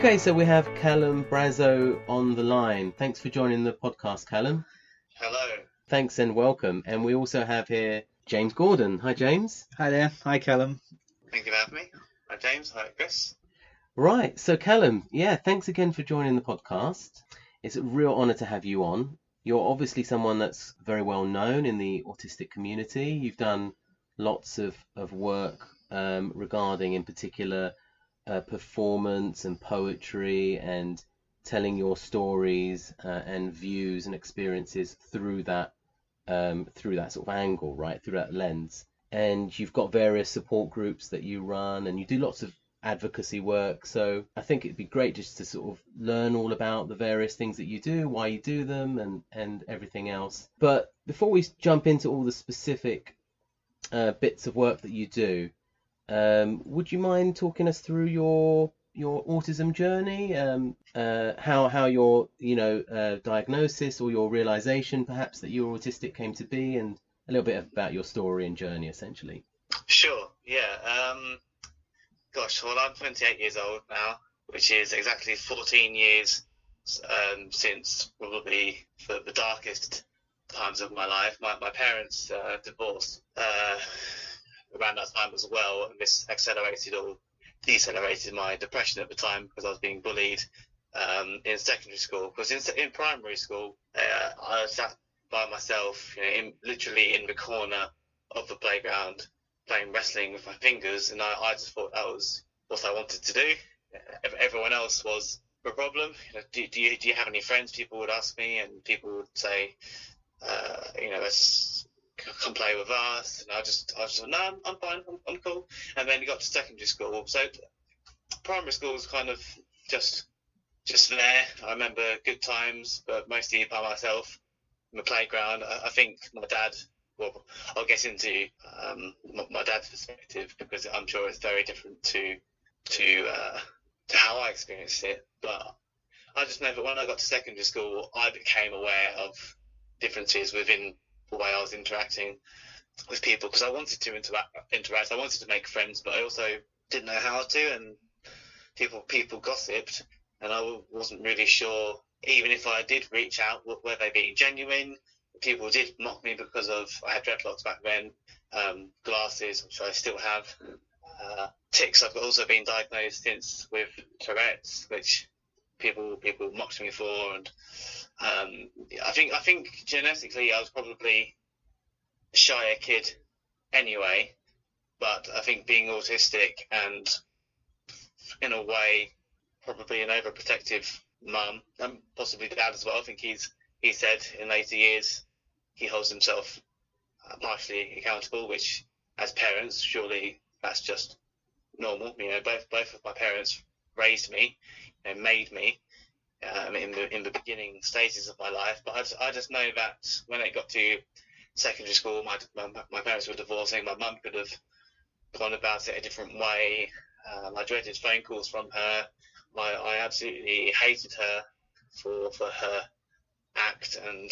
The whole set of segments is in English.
Okay, so we have Callum Brazzo on the line. Thanks for joining the podcast, Callum. Hello. Thanks and welcome. And we also have here James Gordon. Hi, James. Hi there. Hi, Callum. Thank you for having me. Hi, James. Hi, Chris. Right, so Callum, yeah, thanks again for joining the podcast. It's a real honour to have you on. You're obviously someone that's very well known in the autistic community. You've done lots of, of work um, regarding, in particular, uh, performance and poetry and telling your stories uh, and views and experiences through that um, through that sort of angle, right, through that lens. And you've got various support groups that you run, and you do lots of advocacy work. So I think it'd be great just to sort of learn all about the various things that you do, why you do them, and and everything else. But before we jump into all the specific uh, bits of work that you do, um, would you mind talking us through your your autism journey? Um, uh, how how your you know uh, diagnosis or your realization perhaps that you're autistic came to be, and a little bit about your story and journey essentially. Sure. Yeah. Um, gosh, well, I'm 28 years old now, which is exactly 14 years um, since probably the, the darkest times of my life. My, my parents uh, divorced uh, around that time as well, and this accelerated or decelerated my depression at the time because I was being bullied um, in secondary school. Because in, in primary school, uh, I sat by myself, you know, in, literally in the corner of the playground playing wrestling with my fingers, and I, I just thought that was what I wanted to do. Everyone else was the problem. You know, do, do, you, do you have any friends? People would ask me, and people would say, uh, you know, let's come play with us. And I just, I just, no, I'm, I'm fine, I'm, I'm, cool. And then you got to secondary school. So primary school was kind of just, just there. I remember good times, but mostly by myself in the playground. I, I think my dad well, I'll get into um, my dad's perspective because I'm sure it's very different to to uh, to how I experienced it. But I just know that when I got to secondary school, I became aware of differences within way I was interacting with people because I wanted to interact, interact. I wanted to make friends, but I also didn't know how to, and people people gossiped, and I wasn't really sure. Even if I did reach out, were they being genuine? people did mock me because of I had dreadlocks back then, um, glasses, which I still have. Uh, tics. I've also been diagnosed since with Tourette's, which people people mocked me for, and um, I think I think genetically I was probably a shyer kid anyway, but I think being autistic and in a way probably an overprotective mum and possibly dad as well. I think he's he said in later years he holds himself partially accountable, which as parents, surely that's just normal. You know, both both of my parents raised me and made me um, in the in the beginning stages of my life. But I just, I just know that when it got to secondary school, my my, my parents were divorcing. My mum could have gone about it a different way. Um, I dreaded phone calls from her. I, I absolutely hated her for for her act and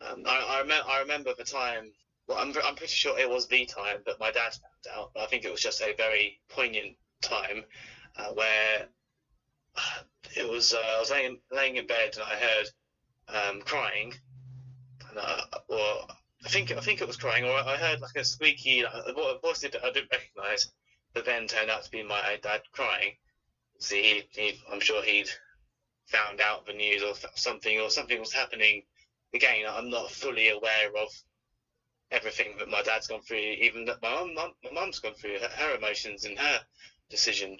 um, I, I, rem- I remember the time. Well, I'm, I'm pretty sure it was the time that my dad found out. I think it was just a very poignant time uh, where it was. Uh, I was laying, laying in bed and I heard um, crying, and, uh, or I think I think it was crying, or I heard like a squeaky voice that I didn't recognise, but then turned out to be my dad crying. See, he, he, I'm sure he'd found out the news or something, or something was happening again, I'm not fully aware of everything that my dad's gone through, even that my mum, my mum's gone through, her, her emotions and her decision.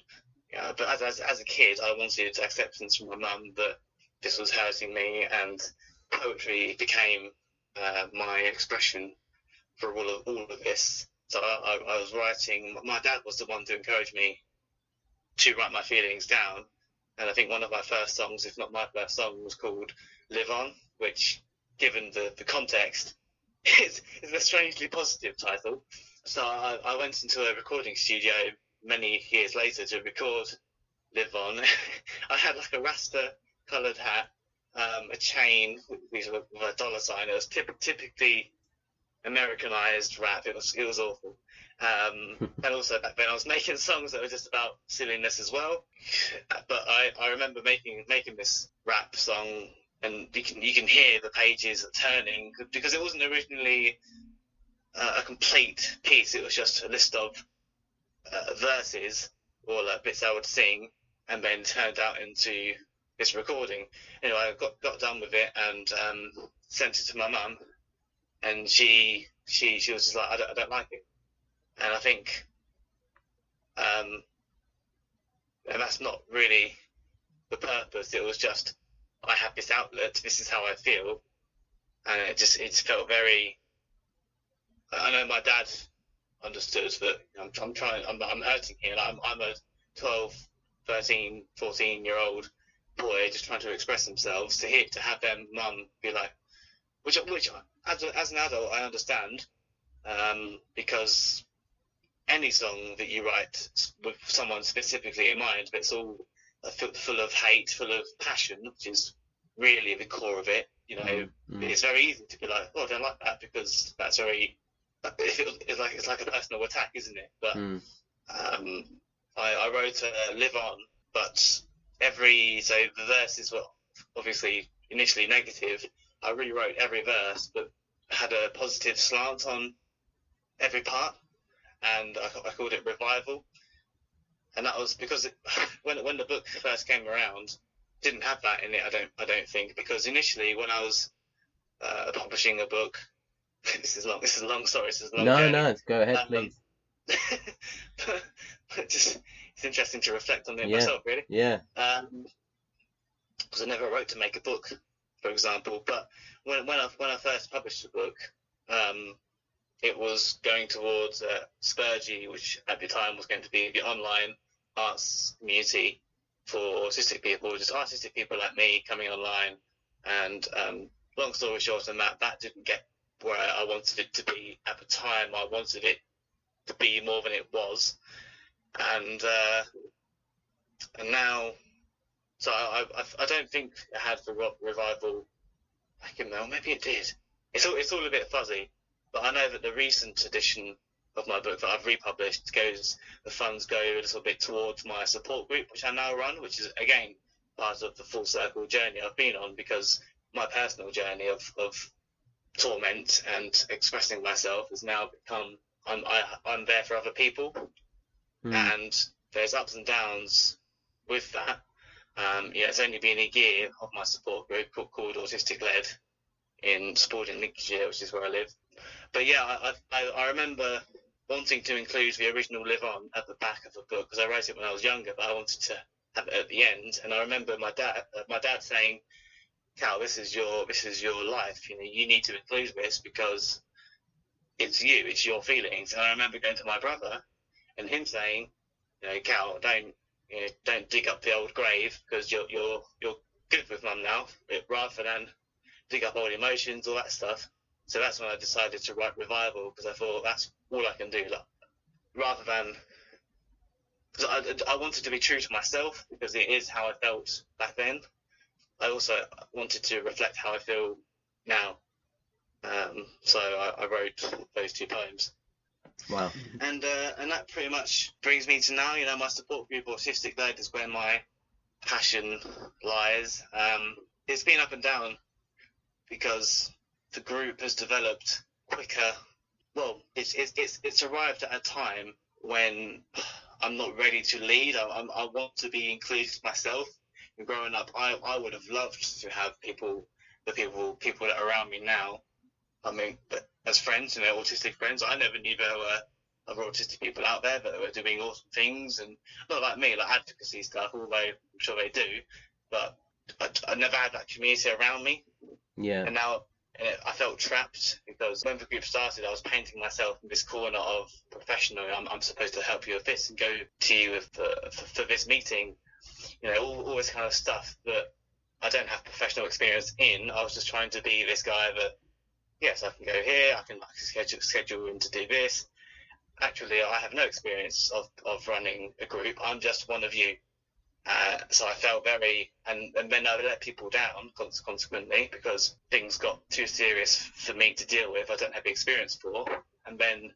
But as, as, as a kid, I wanted acceptance from my mum that this was hurting me, and poetry became uh, my expression for all of all of this. So I, I, I was writing. My dad was the one to encourage me to write my feelings down, and I think one of my first songs, if not my first song, was called "Live On," which given the, the context, is, is a strangely positive title. So I, I went into a recording studio many years later to record Live On. I had like a Rasta coloured hat, um, a chain with, with, a dollar sign. It was typ- typically Americanized rap. It was it was awful. Um, and also back then I was making songs that were just about silliness as well. But I, I remember making making this rap song, and you can you can hear the pages turning because it wasn't originally uh, a complete piece. It was just a list of uh, verses or like bits I would sing, and then turned out into this recording. Anyway, I got got done with it and um, sent it to my mum, and she she she was just like, I don't, I don't like it, and I think, um, and that's not really the purpose. It was just I have this outlet. This is how I feel, and it just it felt very. I know my dad understood that I'm, I'm trying. I'm, I'm hurting here. I'm I'm a 12, 13, 14 year old boy just trying to express themselves to hear to have their mum be like, which which as, a, as an adult I understand, um, because any song that you write with someone specifically in mind, but it's all full of hate, full of passion, which is really the core of it. You know, mm-hmm. it's very easy to be like, oh, I don't like that because that's very. It's like it's like a personal attack, isn't it? But mm. um, I, I wrote uh, "Live On," but every so the verses were obviously initially negative. I rewrote every verse, but had a positive slant on every part, and I, I called it revival. And that was because it, when when the book first came around, didn't have that in it. I don't I don't think because initially when I was uh, publishing a book, this is long. This is a long story. This is a long no, journey. no, go ahead, um, please. but, but just it's interesting to reflect on it yeah. myself, really. Yeah. Um, because I never wrote to make a book, for example. But when when I when I first published a book, um, it was going towards uh, Spurgey, which at the time was going to be the online arts community for autistic people, just artistic people like me coming online. And um, long story short, on that that didn't get where I wanted it to be at the time. I wanted it to be more than it was, and uh, and now, so I, I, I don't think it had the rock revival back in there. Maybe it did. It's all it's all a bit fuzzy, but I know that the recent edition of my book that I've republished goes the funds go a little bit towards my support group, which I now run, which is again part of the full circle journey I've been on because my personal journey of, of torment and expressing myself has now become I'm I, am i am there for other people, mm. and there's ups and downs with that. Um, yeah, it's only been a year of my support group called Autistic Led in Spalding, Lincolnshire, which is where I live. But yeah, I, I, I remember wanting to include the original Live On at the back of the book because I wrote it when I was younger, but I wanted to have it at the end. And I remember my dad, uh, my dad saying, "Cal, this is your this is your life. You know, you need to include this because it's you, it's your feelings." And I remember going to my brother and him saying, "You know, Cal, don't you know, don't dig up the old grave because you're you're you're good with mum now, rather than dig up old emotions, all that stuff." So that's when I decided to write Revival because I thought that's all I can do. Like, rather than because I, I wanted to be true to myself because it is how I felt back then. I also wanted to reflect how I feel now. Um, so I, I, wrote those two poems. Wow. And uh, and that pretty much brings me to now. You know, my support group, Autistic Led, is where my passion lies. Um, it's been up and down because the group has developed quicker. Well, it's it's it's, it's arrived at a time when I'm not ready to lead. I, I, I want to be included myself. Growing up, I, I would have loved to have people, the people people that are around me now. I mean, as friends, you know, autistic friends. I never knew there were other autistic people out there that were doing awesome things, and not like me, like advocacy stuff. Although I'm sure they do, but I, I never had that community around me. Yeah. And now I felt trapped because when the group started, I was painting myself in this corner of professional. I'm, I'm supposed to help you with this and go to you with, uh, for, for, this meeting. You know, all, all this kind of stuff that I don't have professional experience in. I was just trying to be this guy that, yes, I can go here, I can schedule, schedule in to do this. Actually, I have no experience of, of running a group. I'm just one of you. Uh, so I felt very, and, and then I let people down consequently because things got too serious for me to deal with. I don't have the experience for, and then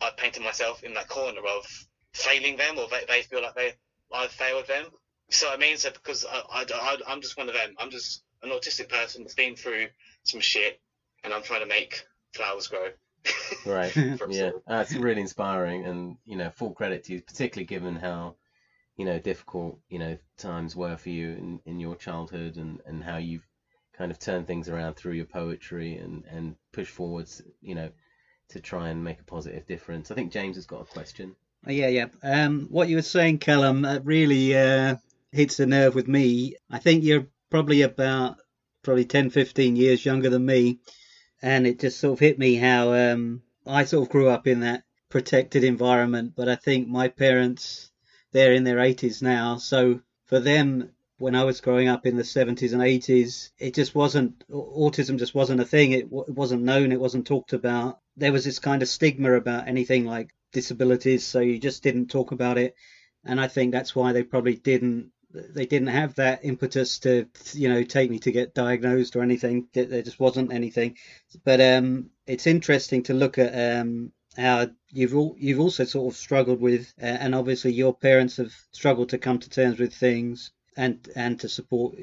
I painted myself in that corner of failing them, or they, they feel like they I've failed them. So I mean, so because I, I, I, am just one of them. I'm just an autistic person that's been through some shit, and I'm trying to make flowers grow. right. yeah, that's ah, really inspiring, and you know, full credit to you, particularly given how you know difficult you know times were for you in, in your childhood, and and how you've kind of turned things around through your poetry and and push forwards, you know, to try and make a positive difference. I think James has got a question. Oh, yeah, yeah. Um, what you were saying, Callum, uh, really uh, hits a nerve with me. I think you're probably about probably 10, 15 years younger than me, and it just sort of hit me how um, I sort of grew up in that protected environment. But I think my parents, they're in their 80s now, so for them, when I was growing up in the 70s and 80s, it just wasn't autism just wasn't a thing. It, it wasn't known. It wasn't talked about. There was this kind of stigma about anything like disabilities, so you just didn't talk about it. And I think that's why they probably didn't they didn't have that impetus to you know take me to get diagnosed or anything. There just wasn't anything. But um, it's interesting to look at um, how you've all, you've also sort of struggled with, uh, and obviously your parents have struggled to come to terms with things and and to support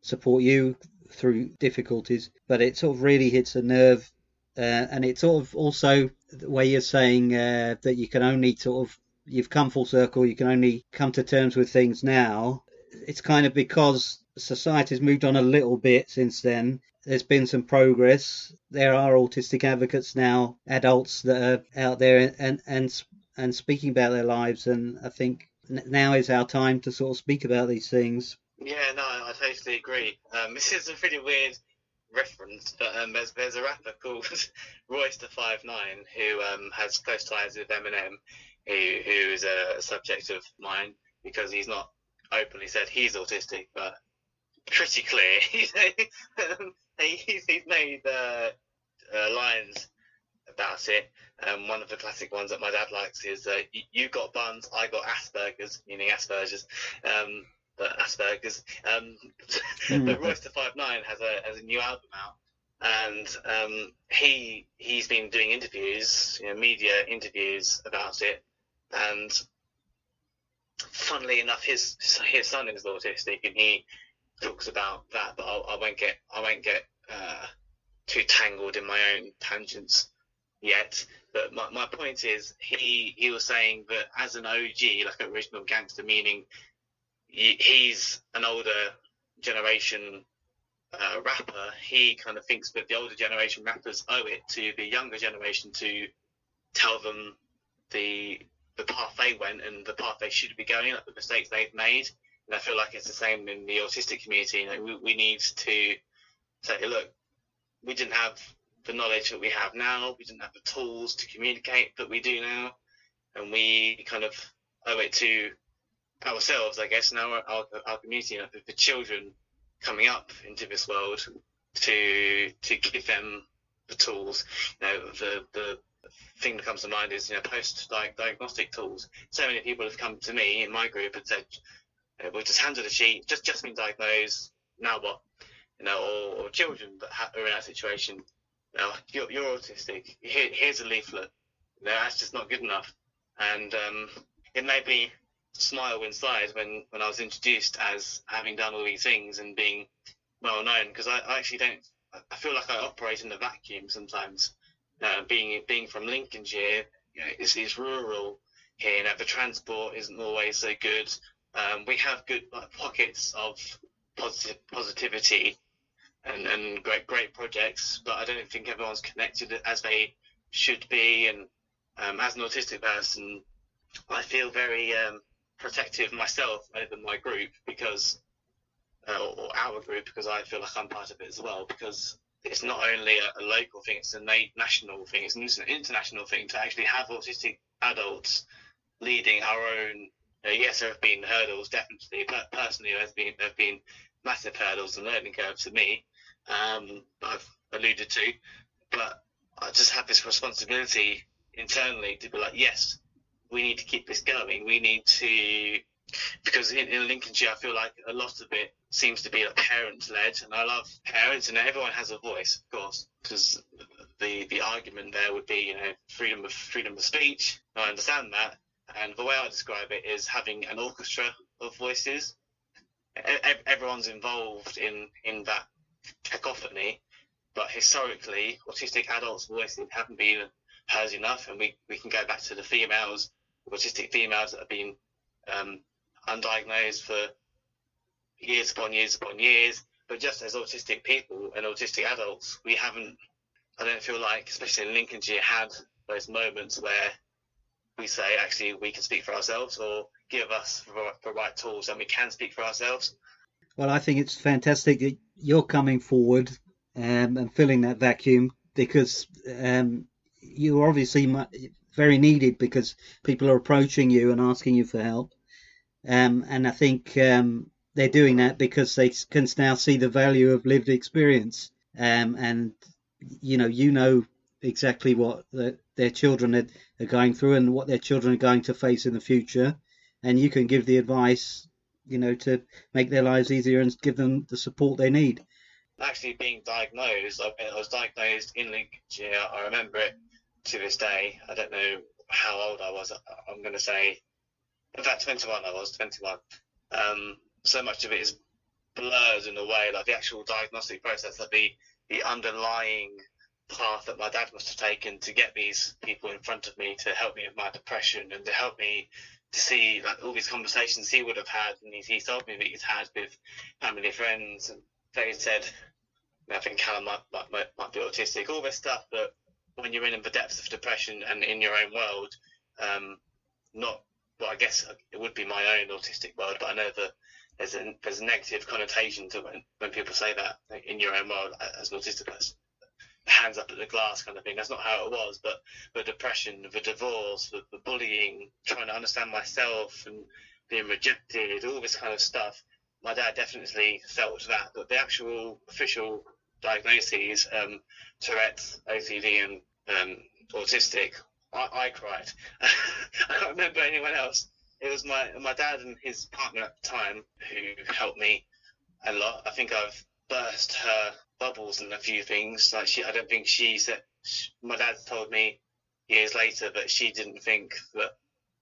support you through difficulties. But it sort of really hits a nerve uh, and it's sort of also where you're saying uh, that you can only sort of you've come full circle. You can only come to terms with things now. It's kind of because society's moved on a little bit since then. There's been some progress. There are autistic advocates now, adults that are out there and and and speaking about their lives. And I think now is our time to sort of speak about these things. Yeah, no, I totally agree. Um, this is a pretty weird reference, but um, there's there's a rapper called Royce da Five Nine who um, has close ties with Eminem, who who is a subject of mine because he's not openly said he's autistic, but pretty clear. he's, he's made uh, uh, lines about it. Um, one of the classic ones that my dad likes is uh, "You got buns, I got Asperger's," meaning Asperger's. Um, but Asperger's. Um, hmm. but Royce da Five Nine has a has a new album out, and um, he he's been doing interviews, you know, media interviews about it, and funnily enough, his his son is autistic, and he talks about that. But I'll, I will not get I won't get uh, too tangled in my own tangents yet. But my, my point is, he he was saying that as an OG, like original gangster, meaning he's an older generation uh, rapper. He kind of thinks that the older generation rappers owe it to the younger generation to tell them the the path they went and the path they should be going, like the mistakes they've made. And I feel like it's the same in the autistic community. You know, we, we need to say, look, we didn't have the knowledge that we have now. We didn't have the tools to communicate that we do now, and we kind of owe it to ourselves, I guess, and our, our, our community, you know, the, children coming up into this world to to give them the tools. You know, the the thing that comes to mind is you know post diagnostic tools. So many people have come to me in my group and said, "We'll just handed a sheet, just just been diagnosed. Now what?" You know, or, or children that are in that situation. You know, you're, you're autistic. Here, here's a leaflet. You know, that's just not good enough. And um, it may be smile inside when, when I was introduced as having done all these things and being well known because I, I, actually don't I feel like I operate in a vacuum sometimes. Uh, being being from Lincolnshire, you know, it's, it's rural here. Know, the transport isn't always so good. Um, we have good like, pockets of positive positivity and, and great great projects, but I don't think everyone's connected as they should be. And um, as an autistic person, I feel very um, protective myself over my group because, uh, or our group, because I feel like I'm part of it as well. Because it's not only a, a local thing; it's a national thing. It's an international thing to actually have autistic adults leading our own. Uh, yes, there have been hurdles, definitely, but personally, there's been there have been massive hurdles and learning curves for me. Um, I've alluded to, but I just have this responsibility internally to be like, yes, we need to keep this going. We need to because in, in Lincolnshire, I feel like a lot of it seems to be like parent led, and I love parents, and everyone has a voice, of course, because the the argument there would be, you know, freedom of freedom of speech. I understand that, and the way I describe it is having an orchestra of voices. E- everyone's involved in in that cacophony, but historically, autistic adults' voices haven't been heard enough, and we, we can go back to the females, autistic females that have been um, undiagnosed for years upon years upon years. But just as autistic people and autistic adults, we haven't, I don't feel like, especially in Lincolnshire, had those moments where we say, actually, we can speak for ourselves or give us the right tools and we can speak for ourselves. Well, I think it's fantastic that you're coming forward um, and filling that vacuum because um, you're obviously very needed because people are approaching you and asking you for help. Um, and I think um, they're doing that because they can now see the value of lived experience. Um, and you know, you know exactly what the, their children are, are, going through and what their children are going to face in the future, and you can give the advice, you know, to make their lives easier and give them the support they need. Actually, being diagnosed, I was diagnosed in Lincolnshire. I remember it to this day. I don't know how old I was. I'm going to say in fact, 21 I was, 21. Um, so much of it is blurred in a way, like the actual diagnostic process, like the, the underlying path that my dad must have taken to get these people in front of me to help me with my depression and to help me to see like all these conversations he would have had and he, he told me that he's had with family friends and they said I think Callum might, might, might be autistic all this stuff but when you're in the depths of depression and in your own world um, not well, I guess it would be my own autistic world, but I know that there's a there's a negative connotation to when, when people say that in your own world as an autistic person. Hands up at the glass kind of thing. That's not how it was, but the depression, the divorce, the, the bullying, trying to understand myself and being rejected, all this kind of stuff. My dad definitely felt that, but the actual official diagnoses, um, Tourette's, OCD, and um, autistic, I, I cried. I can't remember anyone else. It was my my dad and his partner at the time who helped me a lot. I think I've burst her bubbles and a few things. Like she, I don't think she said. My dad told me years later that she didn't think that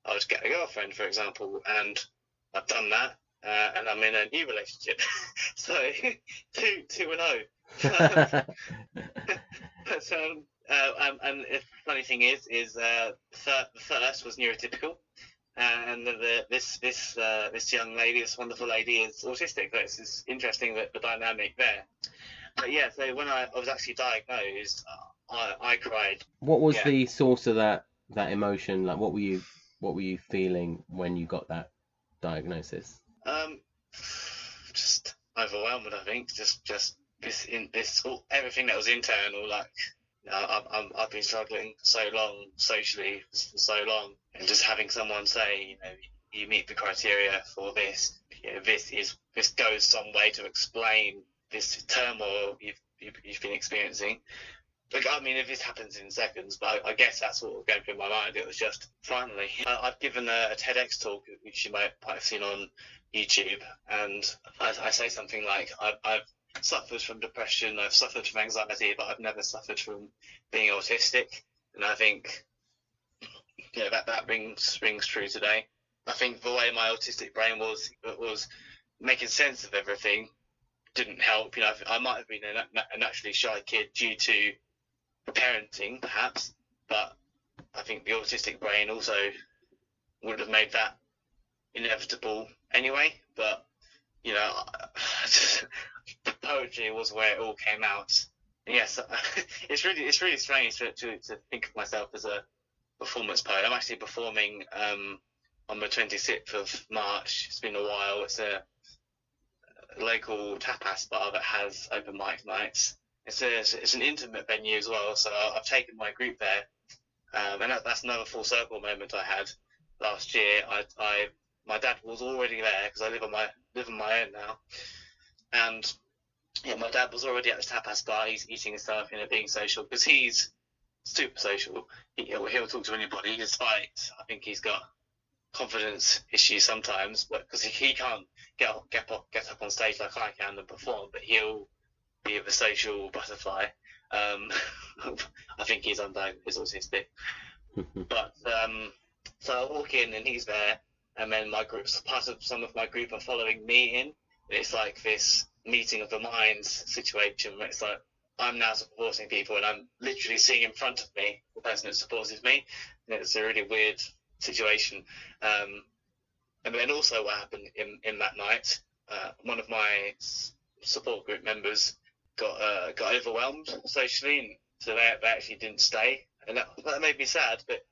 I would get a girlfriend, for example, and I've done that, uh, and I'm in a new relationship. so two two and oh. but um, uh, um, and the funny thing is, is uh, the first was neurotypical, uh, and the, the, this this uh, this young lady, this wonderful lady, is autistic. So it's interesting that the dynamic there. But yeah, so when I, I was actually diagnosed, I, I cried. What was yeah. the source of that that emotion? Like, what were you what were you feeling when you got that diagnosis? Um, just overwhelmed. I think just just this in this all, everything that was internal, like i I'm, I've been struggling so long socially for so long, and just having someone say, you know, you meet the criteria for this, you know, this is this goes some way to explain this turmoil you've you've, you've been experiencing. Like, I mean, if this happens in seconds, but I, I guess that's what was going through my mind. It was just finally. I, I've given a, a TEDx talk, which you might, might have seen on YouTube, and I, I say something like, I've, I've suffered from depression, I've suffered from anxiety, but I've never suffered from being autistic. And I think, know, that, that rings, rings true today. I think the way my autistic brain was, was making sense of everything didn't help. You know, I might have been a, naturally shy kid due to parenting, perhaps, but I think the autistic brain also would have made that inevitable anyway. But you know, poetry was where it all came out. Yes, it's really it's really strange to, to, to think of myself as a performance poet. I'm actually performing um, on the 26th of March. It's been a while. It's a local tapas bar that has open mic nights. It's a it's an intimate venue as well. So I've taken my group there, um, and that, that's another full circle moment I had last year. I, I my dad was already there because I live on my live on my own now, and yeah, my dad was already at the tapas bar. He's eating and stuff, you know, being social because he's super social. He, will he'll talk to anybody. Despite I think he's got confidence issues sometimes, but because he, he can't get up, get up, get up on stage like I can and perform, but he'll be a social butterfly. Um, I think he's undiagnosed, he's autistic. but um, so I walk in and he's there, and then my group, part of some of my group are following me in. It's like this meeting of the minds situation where it's like I'm now supporting people and I'm literally seeing in front of me the person that supported me. And it's a really weird situation. Um, and then also what happened in, in that night, uh, one of my support group members got uh, got overwhelmed socially, and so they, they actually didn't stay, and that, that made me sad, but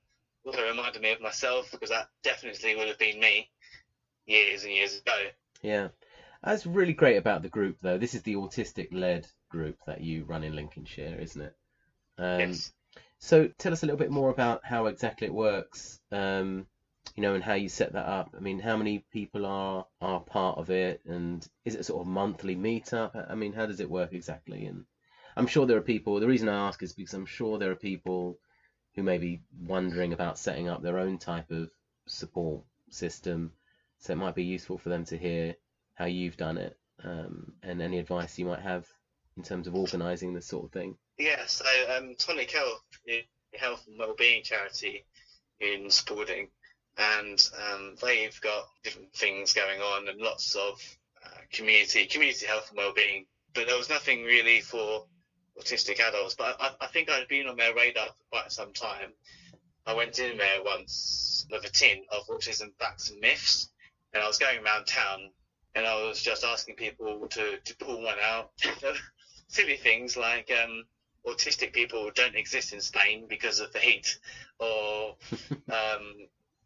also reminded me of myself because that definitely would have been me years and years ago. Yeah, that's really great about the group, though. This is the autistic-led group that you run in Lincolnshire, isn't it? Um, yes. So tell us a little bit more about how exactly it works, um, you know, and how you set that up. I mean, how many people are are part of it, and is it a sort of monthly meetup? I mean, how does it work exactly? And I'm sure there are people. The reason I ask is because I'm sure there are people who may be wondering about setting up their own type of support system. So it might be useful for them to hear how you've done it um, and any advice you might have in terms of organising this sort of thing. Yeah, so um, Tonic Health health and wellbeing charity in Spalding, and um, they've got different things going on and lots of uh, community community health and wellbeing. But there was nothing really for autistic adults. But I, I think I'd been on their radar for quite some time. I went in there once with a tin of autism facts and myths, and I was going around town and I was just asking people to, to pull one out. Silly things like um, autistic people don't exist in Spain because of the heat, or um,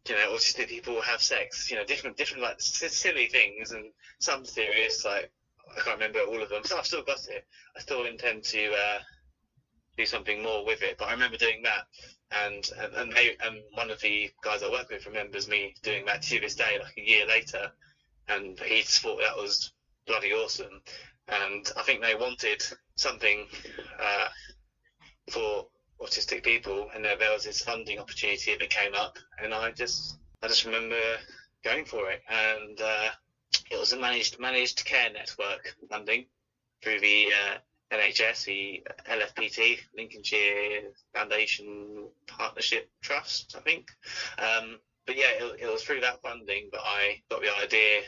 you know, autistic people have sex. You know, different different like silly things, and some serious like I can't remember all of them. So I've still got it. I still intend to uh, do something more with it. But I remember doing that, and and and, they, and one of the guys I work with remembers me doing that to this day, like a year later, and he thought that was bloody awesome. And I think they wanted something uh, for autistic people, and there, there was this funding opportunity that came up, and I just I just remember going for it, and uh, it was a managed managed care network funding through the uh, NHS, the LFPT, Lincolnshire Foundation Partnership Trust, I think. Um, but yeah, it, it, was through that funding that I got the idea.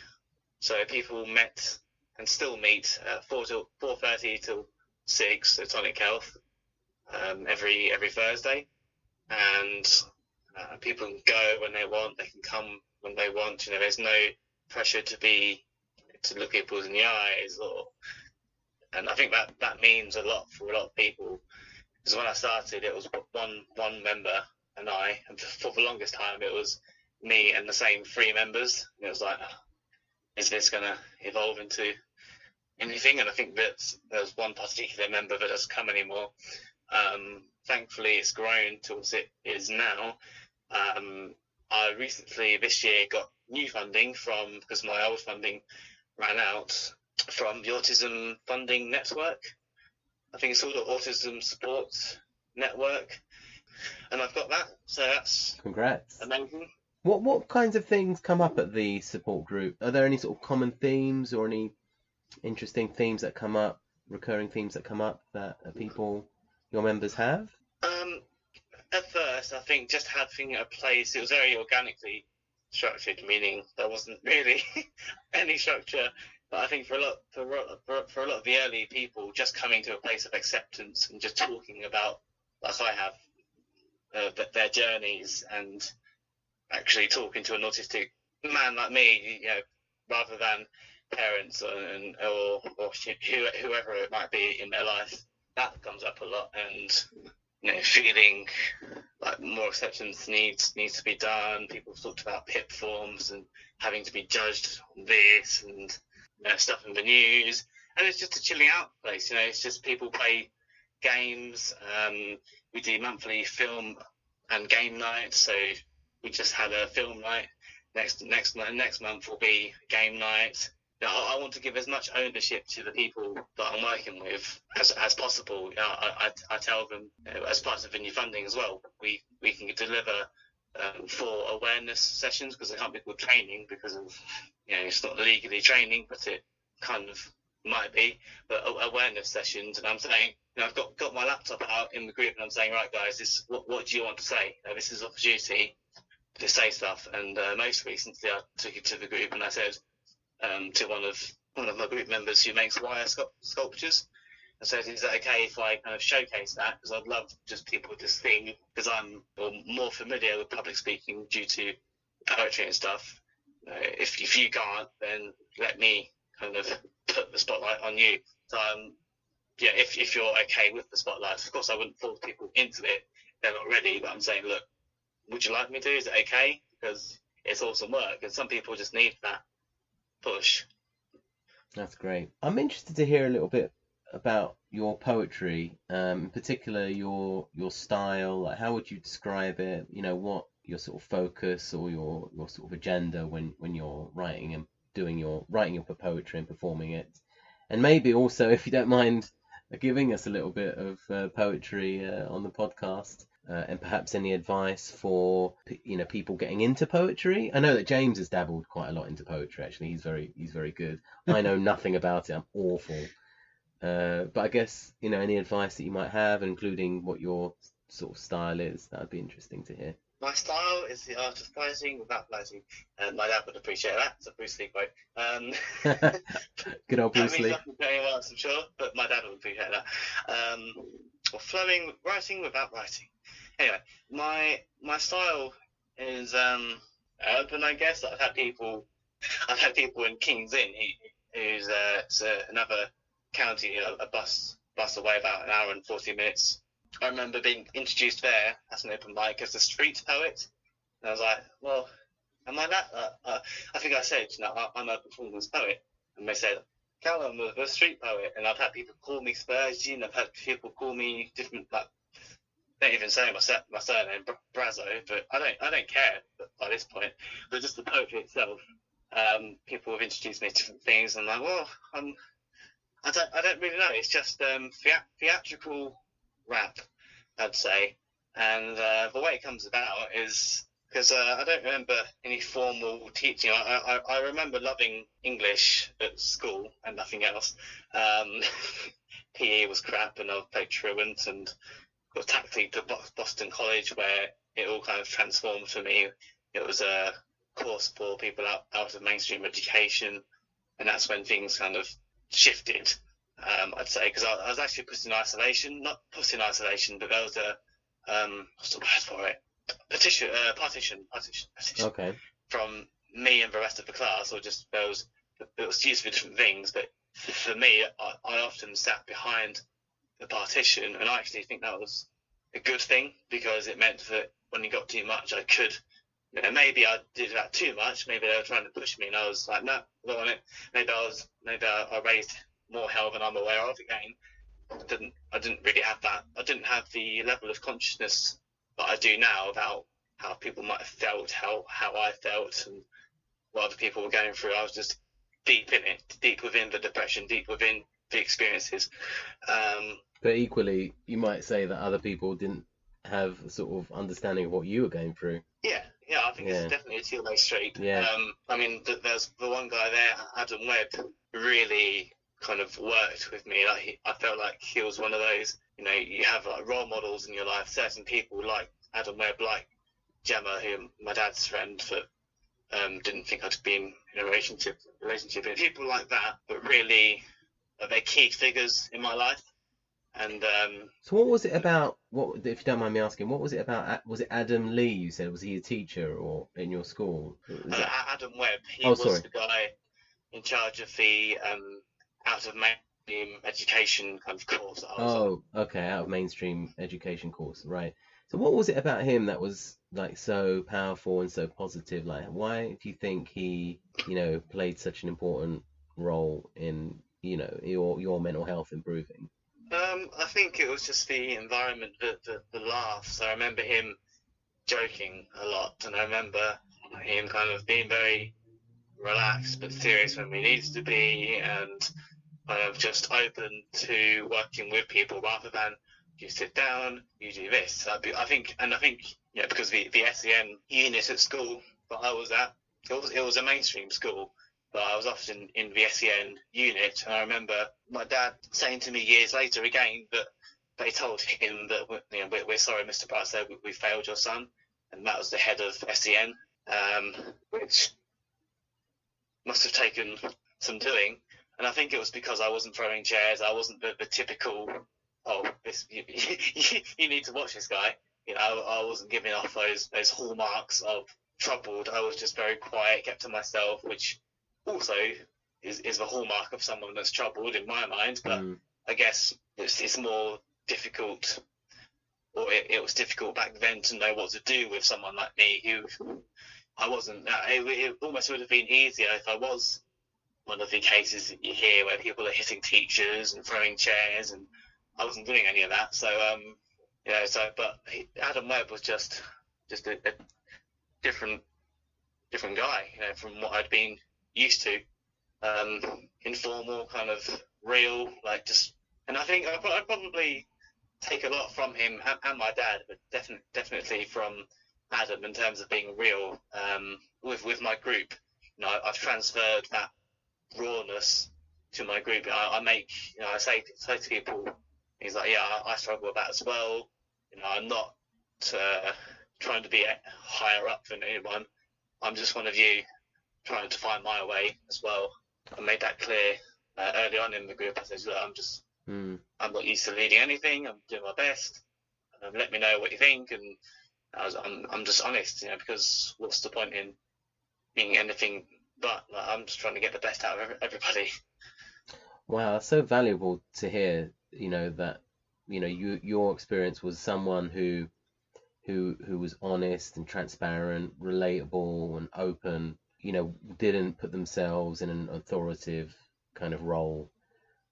So people met and still meet at four till four thirty till six at Tonic Health um, every every Thursday, and uh, people can go when they want. They can come when they want. You know, there's no pressure to be to look people in the eyes, or and I think that that means a lot for a lot of people. Because when I started, it was one one member and I, and for the longest time, it was me and the same three members. It was like, is this going to evolve into anything? And I think that there's one particular member that doesn't come anymore. Um, thankfully, it's grown to what it is now. Um, I recently this year got new funding from because my old funding ran out from the Autism Funding Network. I think it's called the Autism Support Network, and I've got that. So that's congrats. Amazing. What what kinds of things come up at the support group? Are there any sort of common themes or any interesting themes that come up, recurring themes that come up that people your members have? Um, at first, I think just having a place, it was very organically structured, meaning there wasn't really any structure. But I think for a lot for, for, for a lot of the early people, just coming to a place of acceptance and just talking about, like I have, uh, their journeys and actually talking to an autistic man like me, you know, rather than parents or or whoever it might be in their life, that comes up a lot and you know, feeling like more acceptance needs needs to be done. People talked about PIP forms and having to be judged on this and you know, stuff in the news. And it's just a chilling out place. You know, it's just people play games. Um, we do monthly film and game nights. So we just had a film night. Next next next month will be game night. I, I, want to give as much ownership to the people that I'm working with as, as possible. I, I, I, tell them you know, as part of the new funding as well, we, we can deliver um, for awareness sessions because they can't be called training because of you know it's not legally training, but it kind of might be. But awareness sessions, and I'm saying you know, I've got got my laptop out in the group, and I'm saying right guys, this what what do you want to say? Uh, this is an opportunity to say stuff. And uh, most recently, I took it to the group and I said um, to one of one of my group members who makes wire sculptures. I said, is that okay if I kind of showcase that? Because I'd love just people to see, because I'm more familiar with public speaking due to poetry and stuff. Uh, if, if you can't, then let me kind of put the spotlight on you. So, um, yeah, if, if you're okay with the spotlight, of course, I wouldn't force people into it. They're not ready, but I'm saying, look, would you like me to? Is it okay? Because it's awesome work, and some people just need that push. That's great. I'm interested to hear a little bit about your poetry, um, in particular your your style. Like, how would you describe it? You know, what your sort of focus or your your sort of agenda when when you're writing and doing your writing up your poetry and performing it, and maybe also, if you don't mind, giving us a little bit of uh, poetry uh, on the podcast uh, and perhaps any advice for you know people getting into poetry. I know that James has dabbled quite a lot into poetry. Actually, he's very he's very good. I know nothing about it. I'm awful. Uh, but I guess you know any advice that you might have, including what your sort of style is, that would be interesting to hear. My style is the art of fighting without fighting, and my dad would appreciate that. It's a Bruce Lee quote. Um, Good old Bruce Lee. Very well, I'm sure, but my dad would appreciate that. Um, or flowing, writing without writing anyway, my my style is um, urban, I guess. I've had people, I've had people in Kings Lynn, who's uh, it's, uh, another county, a, a, bus bus away, about an hour and forty minutes. I remember being introduced there as an open mic as a street poet, and I was like, well, am I that? Uh, uh, I think I said, you know, I'm a performance poet, and they said. Callum a street poet, and I've had people call me Spursy, and I've had people call me different like don't even say my, my surname, Brazzo, but I don't I don't care by this point. But just the poetry itself, um, people have introduced me to different things, and I'm like, well, I'm, I don't I don't really know. It's just um, theatrical rap, I'd say, and uh, the way it comes about is because uh, I don't remember any formal teaching. I, I, I remember loving English at school and nothing else. Um, PE was crap, and I played truant and got tactically to Boston College where it all kind of transformed for me. It was a course for people out, out of mainstream education, and that's when things kind of shifted. Um, I'd say because I, I, was actually put in isolation, not put in isolation, but there was a um, what's the word for it? Petition, uh, partition, partition, partition. Okay. From me and the rest of the class, or just those. It was used for different things, but for me, I, I often sat behind the partition, and I actually think that was a good thing because it meant that when you got too much, I could. You know, maybe I did that too much. Maybe they were trying to push me, and I was like, no, I don't want it. Maybe I was, maybe I, I raised more hell than I'm aware of again. I didn't, I didn't really have that. I didn't have the level of consciousness that I do now about how people might have felt, how how I felt, and what other people were going through. I was just deep in it, deep within the depression, deep within the experiences. Um, but equally, you might say that other people didn't have a sort of understanding of what you were going through. Yeah, yeah, I think yeah. it's definitely a two-way street. Yeah. Um, I mean, there's the one guy there, Adam Webb, really kind of worked with me. Like, he, I felt like he was one of those. You know, you have like role models in your life. Certain people like Adam Webb, like Gemma, who my dad's friend, but um, didn't think I'd be in, a relationship. Relationship, and people like that, but really uh, they're key figures in my life. And um, so, what was it about? What, if you don't mind me asking, what was it about? Was it Adam Lee? You said was he a teacher or in your school? Uh, Adam Webb. He oh, was sorry. the guy in charge of the um, out of mainstream education kind of course. oh, okay, out of mainstream education course, right? So, what was it about him that was like so powerful and so positive? Like, why do you think he, you know, played such an important role in you know your your mental health improving? Um, I think it was just the environment, the, the, the laughs. I remember him joking a lot, and I remember him kind of being very relaxed but serious when we needed to be, and kind of just open to working with people rather than you sit down, you do this. I think, and I think, know, because the, the SEN unit at school that I was at, it was, it was a mainstream school, but I was often in the SEN unit. And I remember my dad saying to me years later again that they told him that, you know, we're, we're sorry, Mr. Price, we, we failed your son. And that was the head of SEN, um, which must have taken some doing. And I think it was because I wasn't throwing chairs. I wasn't the, the typical, oh, this, you, you, need to watch this guy. You know, I, I wasn't giving off those those hallmarks of troubled. I was just very quiet, kept to myself, which also is, is the hallmark of someone that's troubled in my mind. But mm. I guess it's, it's more difficult, or it, it, was difficult back then to know what to do with someone like me who I wasn't. Uh, it, it almost would have been easier if I was one of the cases that you hear where people are hitting teachers and throwing chairs, and I wasn't doing any of that. So, um, yeah. So, but Adam Webb was just just a, a different different guy, you know, from what I'd been used to. Um, informal, kind of real, like just. And I think I, probably take a lot from him and, and my dad, but definitely definitely from Adam in terms of being real um, with with my group. You know, I've transferred that rawness to my group. I, I make, you know, I say, say to people, he's like, yeah, I, I struggle with that as well. You know, I'm not uh, trying to be higher up than anyone. I'm just one of you trying to find my way as well. I made that clear uh, early on in the group. I said, look, I'm just, mm. I'm not used to leading anything. I'm doing my best. Um, let me know what you think. And I was, I'm, I'm just honest, you know, because what's the point in being anything but like, I'm just trying to get the best out of everybody. Wow, so valuable to hear. You know that you know you your experience was someone who who who was honest and transparent, relatable and open. You know, didn't put themselves in an authoritative kind of role,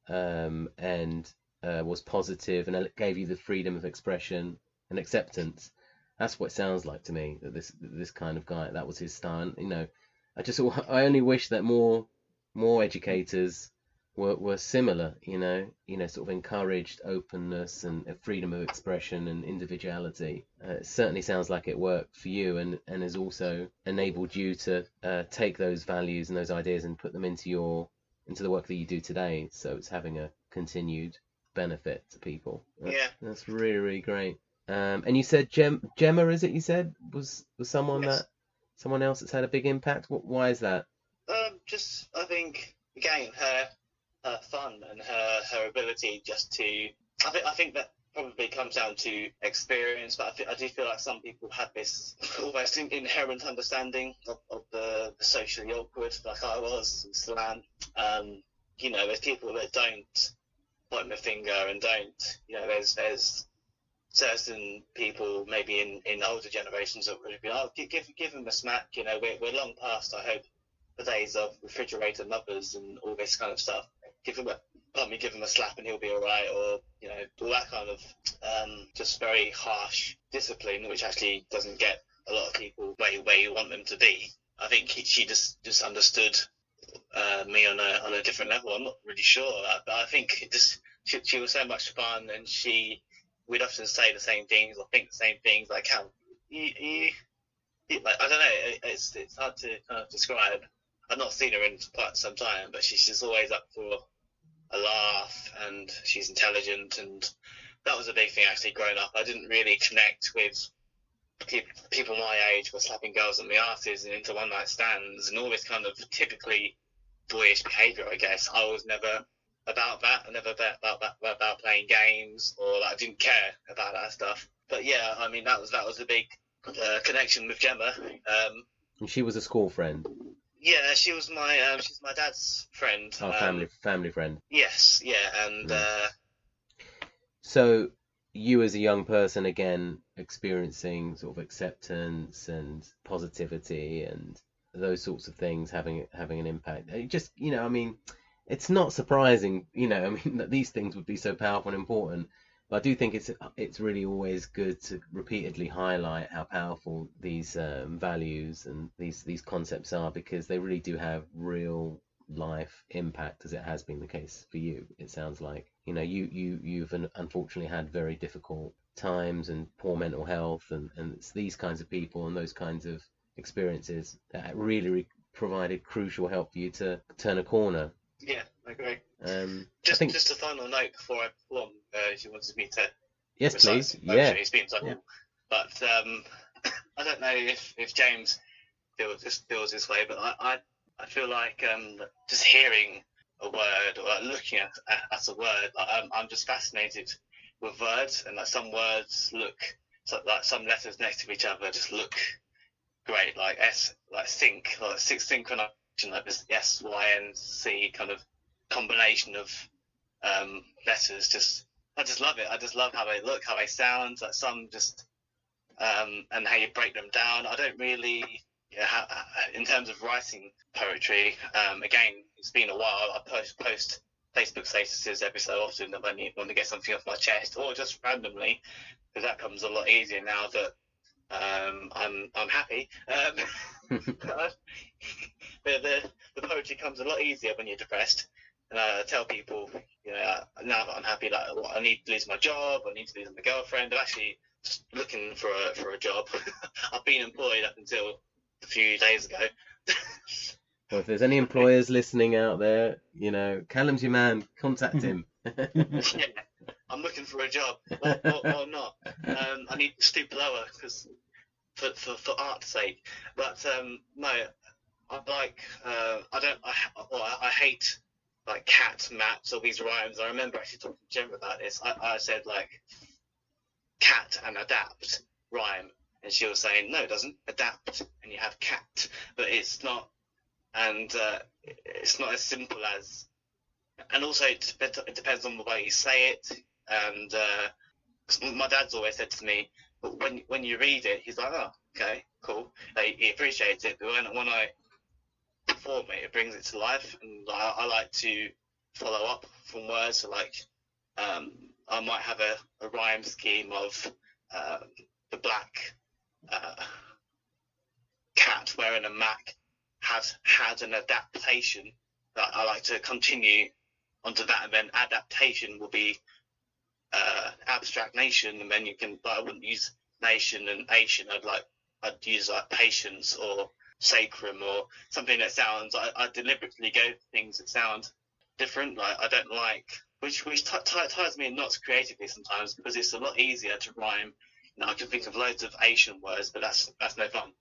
um, and uh, was positive and gave you the freedom of expression and acceptance. That's what it sounds like to me. That this this kind of guy, that was his style. You know, I just I only wish that more more educators were, were similar, you know, you know, sort of encouraged openness and freedom of expression and individuality. Uh, it certainly sounds like it worked for you and, and has also enabled you to uh, take those values and those ideas and put them into your into the work that you do today. So it's having a continued benefit to people. That's, yeah, that's really really great. Um, and you said Gem, Gemma, is it? You said was was someone yes. that someone else that's had a big impact? What, why is that? Um, just I think again her her fun and her her ability just to I think I think that probably comes down to experience, but I, th- I do feel like some people have this almost inherent understanding of, of the, the, socially awkward, like I was in Slan. Um, you know, there's people that don't point the finger and don't, you know, there's there's certain people, maybe in, in older generations, that would be, oh, give, give him a smack. You know, we're, we're long past, I hope, the days of refrigerator mothers and all this kind of stuff. Give him a, let me give him a slap and he'll be all right, or you know, all that kind of um, just very harsh discipline, which actually doesn't get a lot of people where where you want them to be. I think he, she just just understood uh, me on a on a different level. I'm not really sure, but I think it just she, she was so much fun, and she we'd often say the same things or think the same things. Like how you, you, you like, I don't know. It's it's hard to kind of describe. I've not seen her in quite some time, but she's just always up for a laugh and she's intelligent and that was a big thing actually growing up. I didn't really connect with people my age were slapping girls on the asses and into one night stands and all this kind of typically boyish behaviour. I guess I was never about that. I never about about, about playing games or like, I didn't care about that stuff. But yeah, I mean that was that was a big uh, connection with Gemma. Um, and she was a school friend. Yeah, she was my um, she's my dad's friend. Oh, family um, family friend. Yes, yeah, and. Mm. Uh, so you as a young person again experiencing sort of acceptance and positivity and those sorts of things having having an impact. It just you know, I mean it's not surprising, you know, I mean, that these things would be so powerful and important. But I do think it's it's really always good to repeatedly highlight how powerful these um, values and these these concepts are because they really do have real life impact as it has been the case for you. It sounds like you know you you you've unfortunately had very difficult times and poor mental health, and and it's these kinds of people and those kinds of experiences that really re- provided crucial help for you to turn a corner. Yeah, I agree. Um, Just think, just a final note before I perform, uh, if you wanted me to yes, please. Yeah. It's been Yeah. But um, I don't know if, if James feels this feels this way, but I I, I feel like um, just hearing a word or like looking at, at a word, like, I'm I'm just fascinated with words, and like some words look so, like some letters next to each other just look great, like S like sync, like six synchronization, like this S Y and C kind of combination of um, letters just I just love it. I just love how they look, how they sound. Like some just, um, and how you break them down. I don't really, yeah, how, in terms of writing poetry. Um, again, it's been a while. I post post Facebook statuses every so often that when you want to get something off my chest, or just randomly, because that comes a lot easier now that um, I'm I'm happy. Um, the, the the poetry comes a lot easier when you're depressed. And I tell people, you know, now that I'm happy, like well, I need to lose my job, I need to lose my girlfriend. I'm actually just looking for a for a job. I've been employed up until a few days ago. Well, if there's any employers listening out there, you know, Callum's your man. Contact him. yeah, I'm looking for a job, or, or, or not. Um, I need to stoop lower because for, for for art's sake. But um, no, I like. Uh, I don't. I, well, I, I hate like cat maps or these rhymes. I remember actually talking to Gem about this. I, I said like cat and adapt rhyme, and she was saying no, it doesn't adapt, and you have cat, but it's not, and uh, it's not as simple as. And also, it depends, on the way you say it. And uh, my dad's always said to me, but when when you read it, he's like, oh, okay, cool. Like, he appreciates it, but when when I perform it, it brings it to life, and I, I like to follow up from words. So like, um, I might have a, a rhyme scheme of uh, the black uh, cat wearing a Mac has had an adaptation. That I like to continue onto that, and then adaptation will be uh, abstract nation, and then you can. But I wouldn't use nation and Asian. I'd like I'd use like patience or sacrum or something that sounds. I, I deliberately go for things that sound different. Like I don't like which which t- t- ties me in knots creatively sometimes because it's a lot easier to rhyme. You know, I can think of loads of Asian words, but that's that's no fun.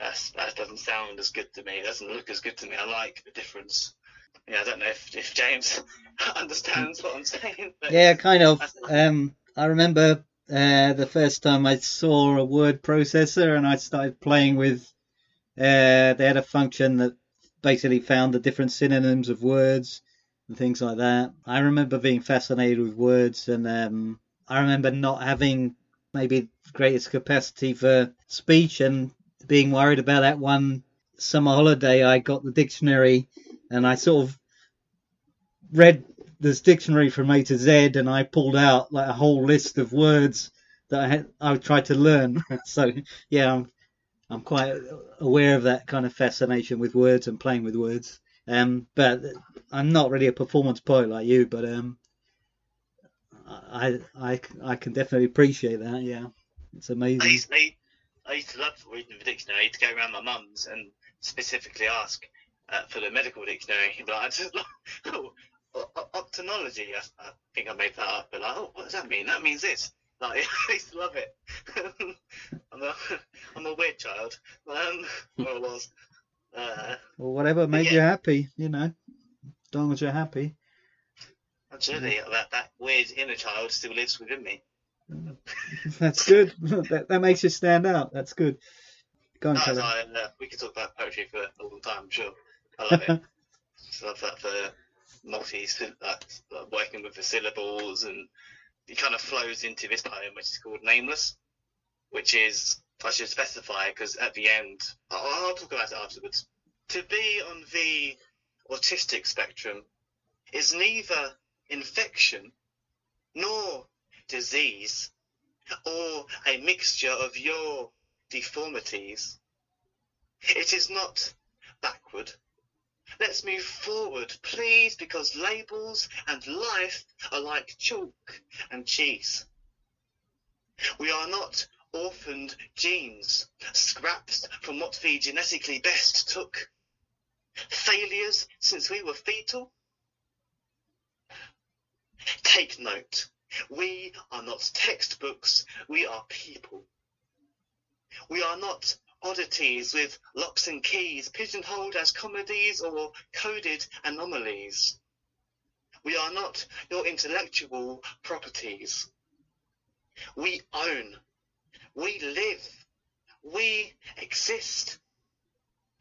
That's that doesn't sound as good to me. It doesn't look as good to me. I like the difference. Yeah, I don't know if, if James understands what I'm saying. But Yeah, kind of. Um, I remember uh, the first time I saw a word processor and I started playing with. Uh, they had a function that basically found the different synonyms of words and things like that. I remember being fascinated with words, and um, I remember not having maybe the greatest capacity for speech and being worried about that one summer holiday. I got the dictionary and I sort of read this dictionary from A to Z, and I pulled out like a whole list of words that I had, I would try to learn. so yeah, I'm I'm quite aware of that kind of fascination with words and playing with words. Um, but I'm not really a performance poet like you, but um, I I I can definitely appreciate that. Yeah, it's I amazing. used, I, I used to love reading the dictionary. I used to go around my mum's and specifically ask uh, for the medical dictionary. But I just like, oh, optonology. I, I think I made that up. But like, oh, what does that mean? That means this. Like, I used to love it. I'm a, I'm a weird child. Um, well, I was. Uh, Or whatever made yeah. you happy, you know, as long as you're happy. absolutely, that that weird inner child still lives within me. That's good. that, that makes you stand out. That's good. Go on, No. I, uh, we could talk about poetry for a long time, I'm sure. I love it. Just love that for multi, like, like working with the syllables, and it kind of flows into this poem, which is called Nameless, which is, I should specify, because at the end, I'll, I'll talk about it afterwards. To be on the autistic spectrum is neither infection nor disease or a mixture of your deformities. It is not backward, Let's move forward, please, because labels and life are like chalk and cheese. We are not orphaned genes, scraps from what we genetically best took. Failures since we were fetal. Take note. We are not textbooks, we are people. We are not oddities with locks and keys, pigeonholed as comedies or coded anomalies. We are not your intellectual properties. We own. We live. We exist.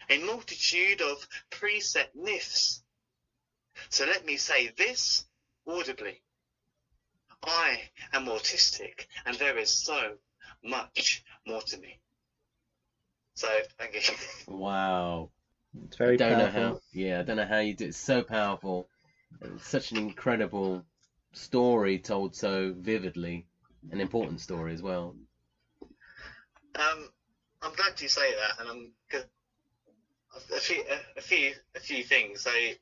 A multitude of preset myths. So let me say this audibly. I am autistic and there is so much more to me. So thank you. Wow. It's very I don't powerful. know how. Yeah, I don't know how you do. It's so powerful. and such an incredible story told so vividly. An important story as well. Um, I'm glad you say that, and I'm good. A few, a, a few, a few things. So I-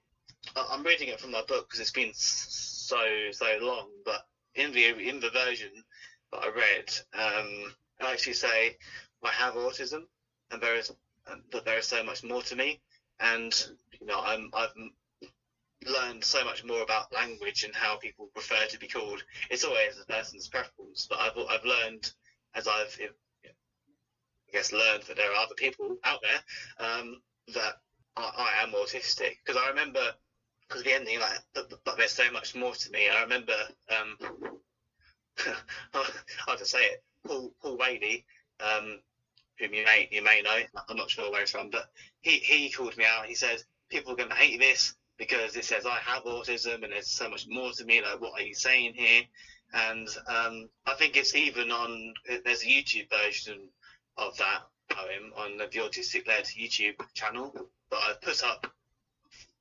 I'm reading it from my book because it's been so so long. But in the in the version that I read, um, I actually say I have autism, and there is that there is so much more to me, and you know I'm I've learned so much more about language and how people prefer to be called. It's always a person's preference, but I've I've learned as I've I guess learned that there are other people out there um, that I, I am autistic because I remember because the ending like but, there's so much more to me. I remember um, I'll just say it. Paul Paul Wadey, um, whom you may you may know, I'm not sure where he's from, but he he called me out. He said people are going to hate this because it says I have autism and there's so much more to me. Like what are you saying here? And um, I think it's even on. There's a YouTube version of that poem on the Autistic Led YouTube channel that I've put up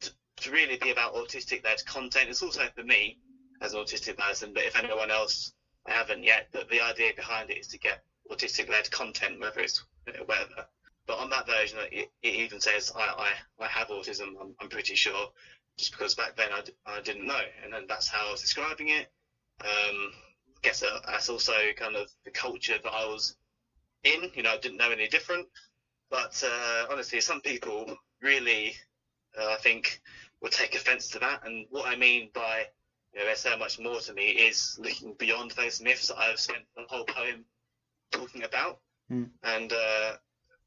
to, to really be about autistic led content. It's also for me as an autistic person, but if anyone else I haven't yet, but the idea behind it is to get autistic led content, whether it's whatever. But on that version, it, it even says I, I, I have autism, I'm, I'm pretty sure, just because back then I, d- I didn't know. And then that's how I was describing it. Um, I guess that's also kind of the culture that I was in. You know, I didn't know any different. But uh, honestly, some people really, uh, I think, will take offence to that. And what I mean by you know, there's so much more to me is looking beyond those myths I've spent the whole poem talking about. Mm. And uh,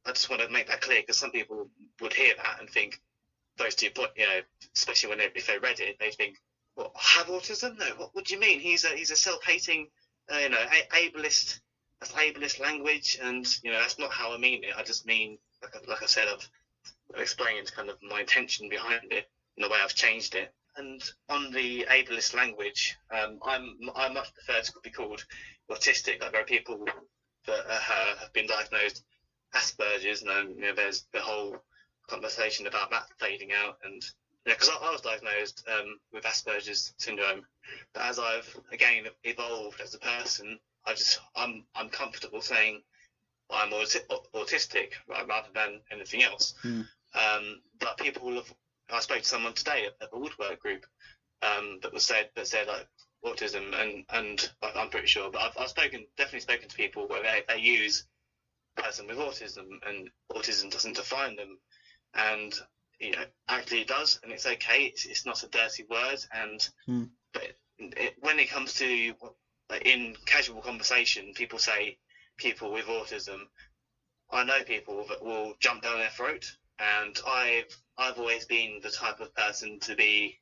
I just want to make that clear because some people would hear that and think those two points, you know, especially when they, if they read it, they think, "What have autism? No, what, do you mean? He's a he's a self-hating, uh, you know, a- ableist, that's ableist language, and you know that's not how I mean it. I just mean, like, I- like I said, I've, I've explained kind of my intention behind it and the way I've changed it. And on the ableist language, um, I'm I much prefer to be called autistic. Like there are people that uh, have been diagnosed Asperger's, and then you know, there's the whole conversation about that fading out. And because I, I was diagnosed um, with Asperger's syndrome, but as I've again evolved as a person, I just I'm I'm comfortable saying I'm auti- autistic right, rather than anything else. Hmm. Um, but people will have. I spoke to someone today at, at the woodwork group um, that was said that said like autism, and and I'm pretty sure. But I've, I've spoken definitely spoken to people where they, they use person with autism, and autism doesn't define them, and you know actually it does, and it's okay. It's, it's not a dirty word, and Hmm. but it, when it comes to in casual conversation, people say people with autism. I know people that will jump down their throat, and I've I've always been the type of person to be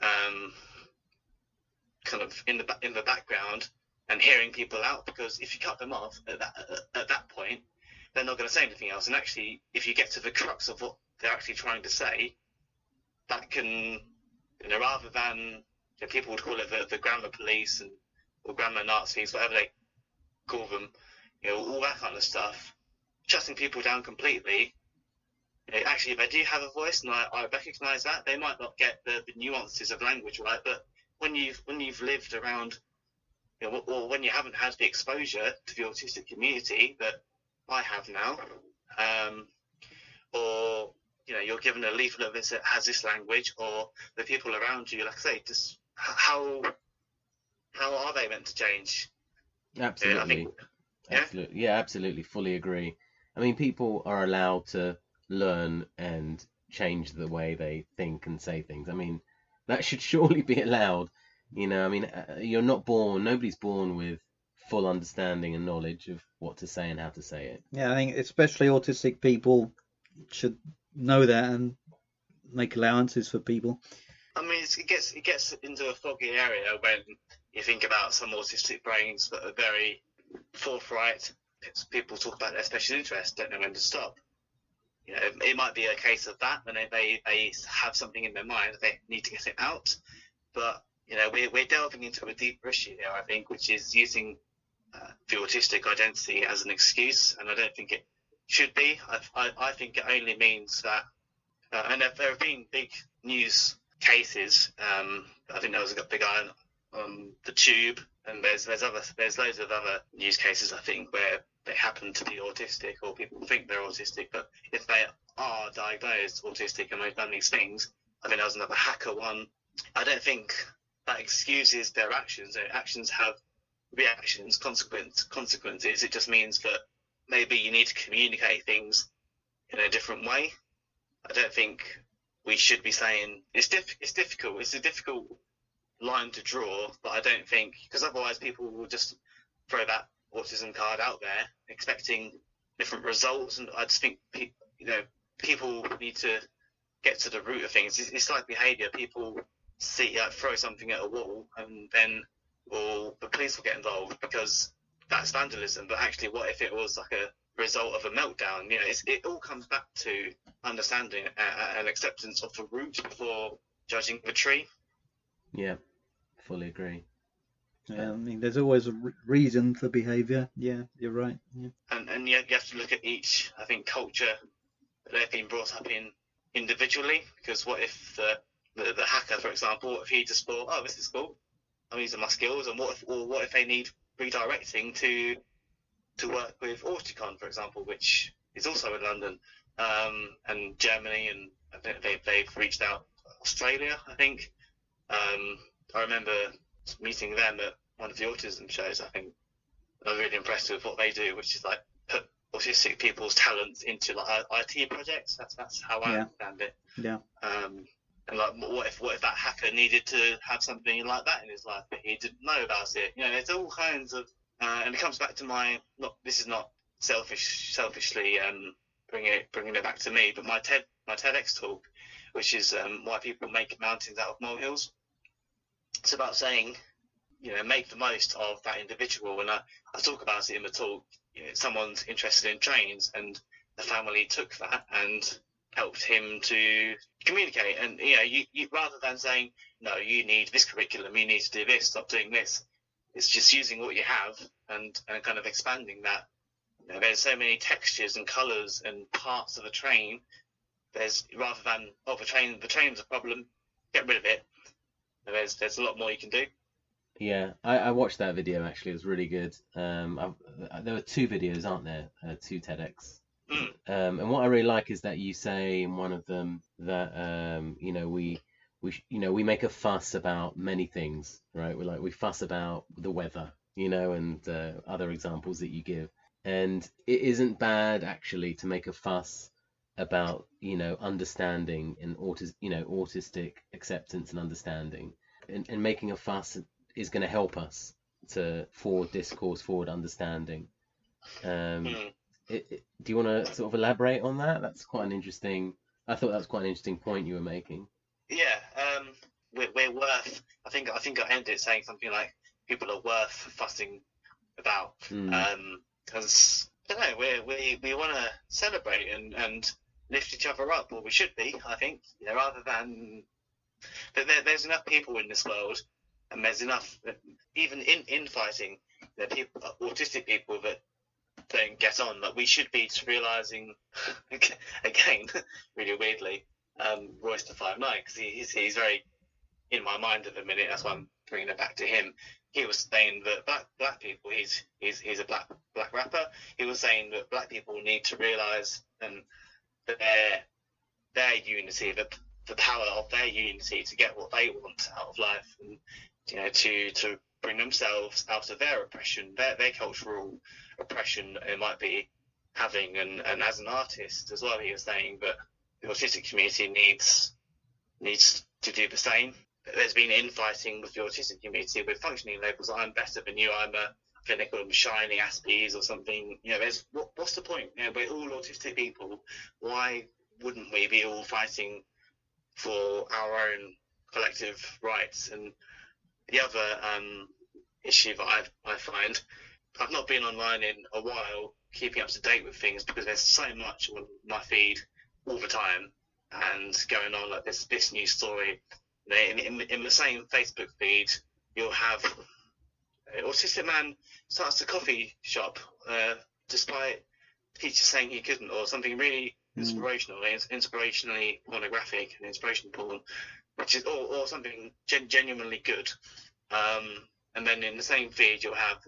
um, kind of in the in the background and hearing people out because if you cut them off at that at, at that point, they're not going to say anything else. And actually, if you get to the crux of what they're actually trying to say, that can you know rather than you know, people would call it the, the grammar police and or grammar Nazis, whatever they call them, you know, all that kind of stuff, shutting people down completely. actually, they do have a voice, and I, I recognise that, they might not get the, the nuances of language right, but when you've when you've lived around, you know, or when you haven't had the exposure to the autistic community that I have now, um, or you know you're given a leaflet that has this language, or the people around you, like I say, just how how are they meant to change? Absolutely. I think, yeah? Absolutely. Yeah, absolutely. Fully agree. I mean, people are allowed to learn and change the way they think and say things. I mean, that should surely be allowed. You know, I mean, uh, you're not born, nobody's born with full understanding and knowledge of what to say and how to say it. Yeah, I think especially autistic people should know that and make allowances for people. I mean, it's, it gets it gets into a foggy area when you think about some autistic brains that are very forthright. People talk about their special interests, don't know when to stop. You know, it might be a case of that when they, they, have something in their mind, they need to get it out. But you know, we're, we're delving into a deeper issue here, I think, which is using uh, the autistic identity as an excuse, and I don't think it should be. I, I, I think it only means that, uh, and there, there have been big news cases. Um, I think there was a big eye on, on the tube, and there's there's other there's loads of other news cases I think where they happen to be autistic or people think they're autistic, but if they are diagnosed autistic and they've done these things, I think there was another hacker one. I don't think that excuses their actions. Their actions have reactions, consequence, consequences. It just means that maybe you need to communicate things in a different way. I don't think we should be saying it's diff- it's difficult. It's a difficult line to draw, but I don't think because otherwise people will just throw that autism card out there expecting different results, and I just think pe- you know people need to get to the root of things. It's, it's like behaviour. People see like throw something at a wall, and then or the police will get involved because that's vandalism. But actually, what if it was like a result of a meltdown? You know, it all comes back to understanding uh, and acceptance of the root before judging the tree. Yeah, fully agree. Yeah, I mean, there's always a re- reason for behaviour. Yeah, you're right. Yeah. And and you, you have to look at each, I think, culture that they've been brought up in individually. Because what if the, the, the hacker, for example, if he just thought, oh, this is cool, I'm using my skills, and what if, or what if they need redirecting to to work with Auticon, for example, which is also in London, um, and Germany, and I think they, they've reached out Australia, I think. Um, I remember meeting them at one of the autism shows. I think I was really impressed with what they do, which is like put autistic people's talents into like IT projects. That's that's how I Yeah. understand it. Yeah. Um, and like, what if what if that hacker needed to have something like that in his life, but he didn't know about it? You know, there's all kinds of, uh, and it comes back to my. Not this is not selfish, selfishly um, bringing it bringing it back to me, but my TED my TEDx talk, which is um, why people make mountains out of molehills. It's about saying, you know, make the most of that individual. And I, I talk about it in the talk. You know, someone's interested in trains, and the family took that and helped him to communicate. And you know, you, you rather than saying, no, you need this curriculum, you need to do this, stop doing this. It's just using what you have and, and kind of expanding that. You know, there's so many textures and colours and parts of a train. There's rather than oh the train the train's a problem, get rid of it. There's there's a lot more you can do. Yeah, I, I watched that video actually. It was really good. Um, I, there were two videos, aren't there? Uh, two TEDx. Mm. Um, and what I really like is that you say in one of them that um, you know we we sh- you know we make a fuss about many things, right? We like we fuss about the weather, you know, and uh, other examples that you give. And it isn't bad actually to make a fuss about you know understanding and autis you know autistic acceptance and understanding, and, and making a fuss is going to help us to forward discourse, forward understanding. Um, Mm. it, it- do you want to sort of elaborate on that? That's quite an interesting. I thought that was quite an interesting point you were making. Yeah, um, we're, we're worth. I think I think I ended it saying something like people are worth fussing about. Mm. Um 'cause I don't know, we we we want to celebrate and and lift each other up, or we should be. I think you know, rather than that there, there's enough people in this world, and there's enough even in infighting. Are people, autistic people that don't get on. That we should be realizing again, really weirdly, um, Royce Five Nine because he, he's he's very in my mind at the minute. That's why I'm bringing it back to him. He was saying that black black people. He's he's he's a black black rapper. He was saying that black people need to realize and that their their unity, the the power of their unity to get what they want out of life, and you know to to bring themselves out of their oppression, their their cultural oppression it might be having, and and as an artist as well, he was saying that the autistic community needs needs to do the same. There's been infighting with the autistic community with functioning labels. I'm better than you. I'm a Call them shiny Aspies or something. You know, there's what, what's the point? You know, we're all autistic people. Why wouldn't we be all fighting for our own collective rights? And the other um, issue that I, I find, I've not been online in a while, keeping up to date with things because there's so much on my feed all the time and going on like this this new story. In, in, in the same Facebook feed, you'll have autistic man starts a coffee shop uh, despite teacher saying he couldn't, or something really inspirational, mm. inspirationally pornographic and inspirational porn, which is or, or something gen- genuinely good. Um, and then in the same feed, you'll have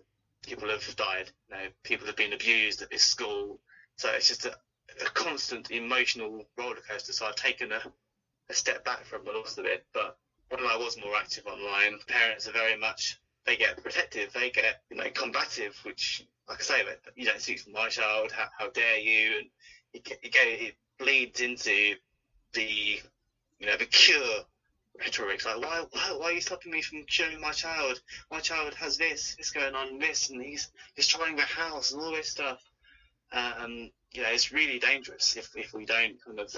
people have died. You know, people have been abused at this school. So it's just a, a constant emotional roller coaster. So I've taken a, a step back from the lots of it. But when I was more active online, parents are very much they get protective, they get you know combative, which like I say, you don't speak for my child. How, how dare you? And it, it, it bleeds into the you know the cure rhetoric. Like why, why why are you stopping me from curing my child? My child has this, this going on, this, and he's destroying the house and all this stuff. Um, you know, it's really dangerous if if we don't kind of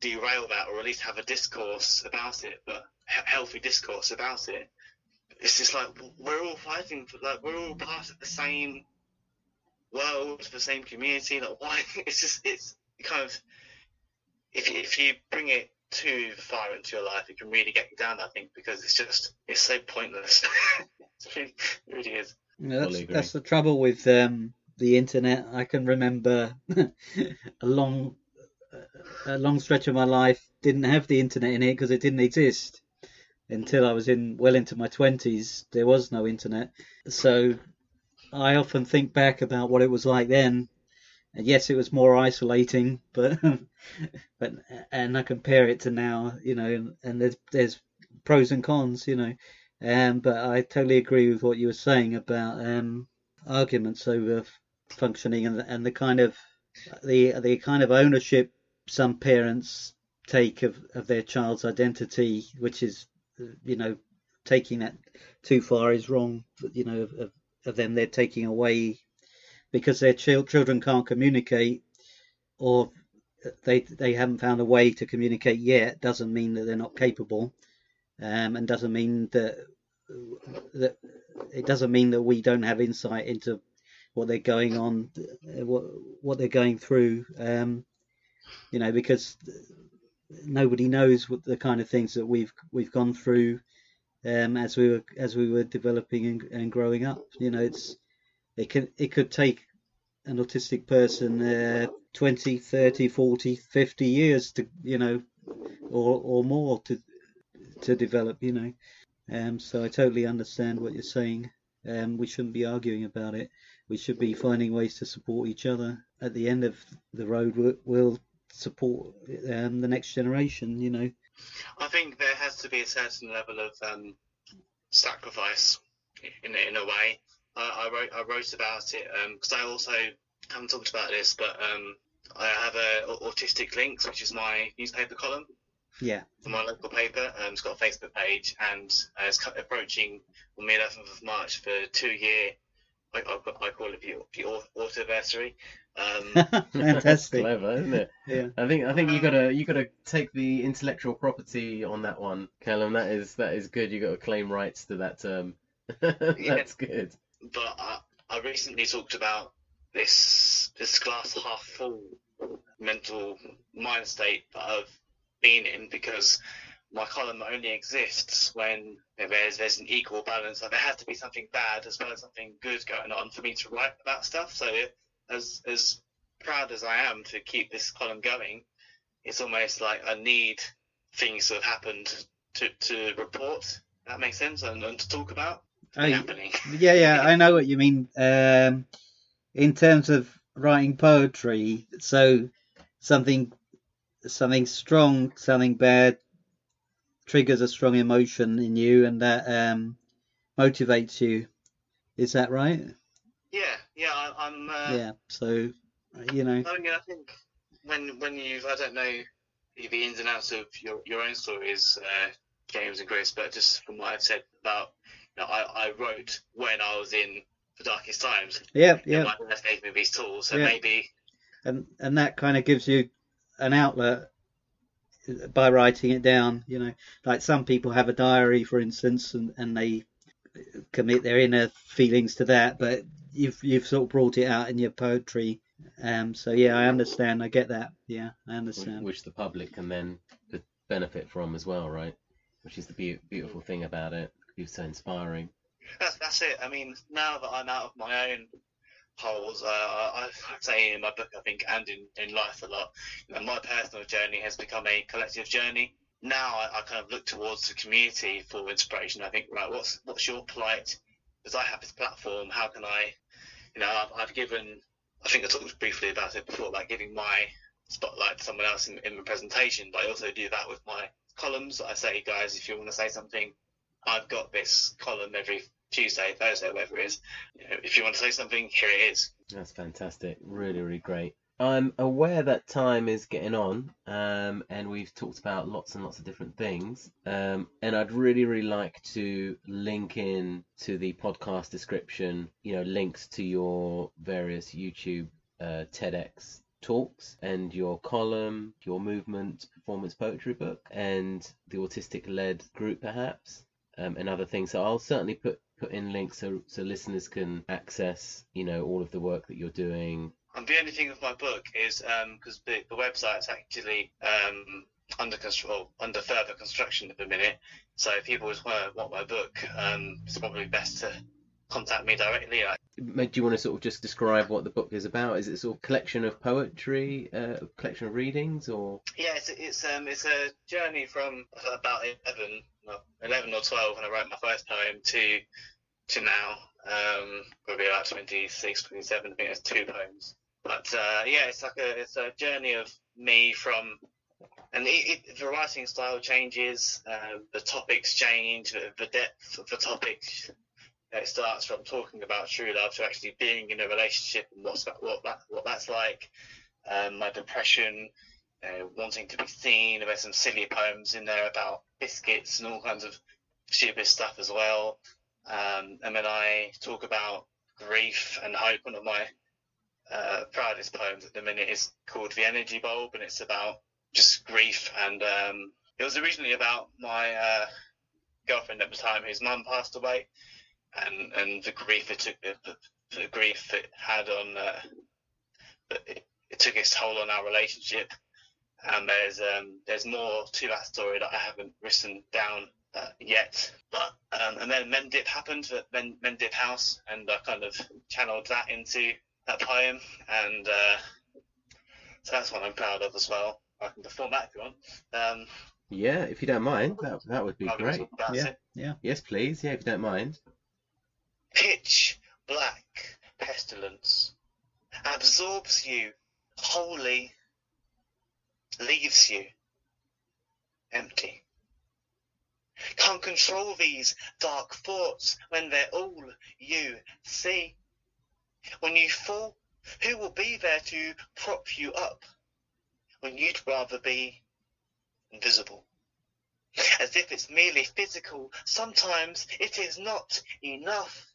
derail that or at least have a discourse about it, but healthy discourse about it it's just like we're all fighting for like we're all part of the same world, the same community. Like why? It's just it's kind of if if you bring it too far into your life, it can really get you down. I think because it's just it's so pointless. it, really, it really is. Yeah, that's, that's the trouble with um, the internet. I can remember a long a long stretch of my life didn't have the internet in it because it didn't exist until I was in well into my twenties, there was no internet. So I often think back about what it was like then. And yes, it was more isolating, but but and I compare it to now, you know, and, and there's there's pros and cons, you know. Um, but I totally agree with what you were saying about um, arguments over functioning and and the kind of the the kind of ownership some parents take of, of their child's identity, which is you know, taking that too far is wrong. You know, of, of them they're taking away because their ch- children can't communicate or they they haven't found a way to communicate yet doesn't mean that they're not capable um, and doesn't mean that that it doesn't mean that we don't have insight into what they're going on what what they're going through um, you know because nobody knows what the kind of things that we've we've gone through um, as we were as we were developing and, and, growing up. You know, it's it can it could take an autistic person uh, 20, 30, 40, 50 years to you know, or or more to to develop. You know, um, so I totally understand what you're saying. Um, we shouldn't be arguing about it. We should be finding ways to support each other. At the end of the road, we'll, we'll support um, the next generation. You know, I think there has to be a certain level of um, sacrifice in in a way. I, I wrote I wrote about it because um, I also haven't talked about this, but um, I have a Autistic Lincs, which is my newspaper column. Yeah. For my local paper, um, it's got a Facebook page, and uh, it's approaching on the 11th of March for two year. I, I, I call it the, the autoversary. Um, Fantastic, clever, isn't it? Yeah. I think I think you gotta you gotta take the intellectual property on that one, Callum. That is that is good. You got to claim rights to that term. That's yeah. good. But I, I recently talked about this this glass half full mental mind state that I've been in because my column only exists when there's there's an equal balance. Like there has to be something bad as well as something good going on for me to write about stuff. So it, as as proud as I am to keep this column going, it's almost like I need things that have happened to to report. That makes sense, and, and to talk about. Oh, happening. Yeah, yeah, I know what you mean. Um, in terms of writing poetry, so something something strong, something bad triggers a strong emotion in you, and that um, motivates you. Is that right? Yeah, yeah, I, I'm. Uh, Yeah. So, you know, I mean, I think when when you've I don't know the ins and outs of your your own stories, uh, James and Chris, but just from what I've said about, you know, I, I wrote when I was in the darkest times. yeah, yeah, My dad gave me these tools, so Yeah. maybe and and that kind of gives you an outlet by writing it down. You know, like some people have a diary, for instance, and and they commit their inner feelings to that, but you've you've sort of brought it out in your poetry. Um, so yeah, I understand. I get that. Yeah, I understand. which the public can then benefit from as well, right? Which is the beau- beautiful thing about it. It's so inspiring. that's that's it. I mean, now that I'm out of my own holes, uh, I, I say in my book, I think, and in, in life a lot, you know, my personal journey has become a collective journey. Now I, I kind of look towards the community for inspiration. I think, right, what's what's your plight? Because I have this platform, how can I, you know, I've, I've given, I think I talked briefly about it before, like giving my spotlight to someone else in, in the presentation, but I also do that with my columns. I say, guys, if you want to say something, I've got this column every Tuesday, Thursday, whatever it is. You know, if you want to say something, here it is. That's fantastic. Really, really great. I'm aware that time is getting on, um, and we've talked about lots and lots of different things. Um, and I'd really, really like to link in to the podcast description, you know, links to your various YouTube, uh, TEDx talks and your column, your movement performance poetry book, and the autistic led group perhaps, um, and other things. So I'll certainly put put in links so so listeners can access, you know, all of the work that you're doing. And the only thing with my book is because the, the website's actually um, under constru- under further construction at the minute. So if people just want, want my book, um, it's probably best to contact me directly. Do you want to sort of just describe what the book is about? Is it sort of collection of poetry, uh, collection of readings, or yeah, it's it's um it's a journey from about eleven, well, eleven or twelve when I wrote my first poem to to now. Um, probably about 26, 27. I think there's two poems. But uh, yeah, it's like a it's a journey of me from, and it, it, the writing style changes, uh, the topics change, the, the depth of the topic. It starts from talking about true love to actually being in a relationship and what's that, what that what that's like. Um, my depression, uh, wanting to be seen. There's some silly poems in there about biscuits and all kinds of stupid stuff as well. Um, and then I talk about grief and hope. One of my uh, proudest poems at the minute is called The Energy Bulb, and it's about just grief. And um, it was originally about my uh, girlfriend at the time whose mum passed away, and, and the grief it took, the, the, grief it had on, uh, it, it took its toll on our relationship. And there's um, there's more to that story that I haven't written down uh, yet. But um, and then Mendip happened Mendip House, and I kind of channeled that into that poem, and uh, so that's one I'm proud of as well. I can perform that if you want. Um, yeah, if you don't mind, that that would be I'll great. Yeah, about Yeah. Yes, please. Yeah, if you don't mind. Pitch black pestilence absorbs you wholly, leaves you empty. Can't control these dark thoughts when they're all you see. When you fall, who will be there to prop you up when you'd rather be invisible? As if it's merely physical, sometimes it is not enough.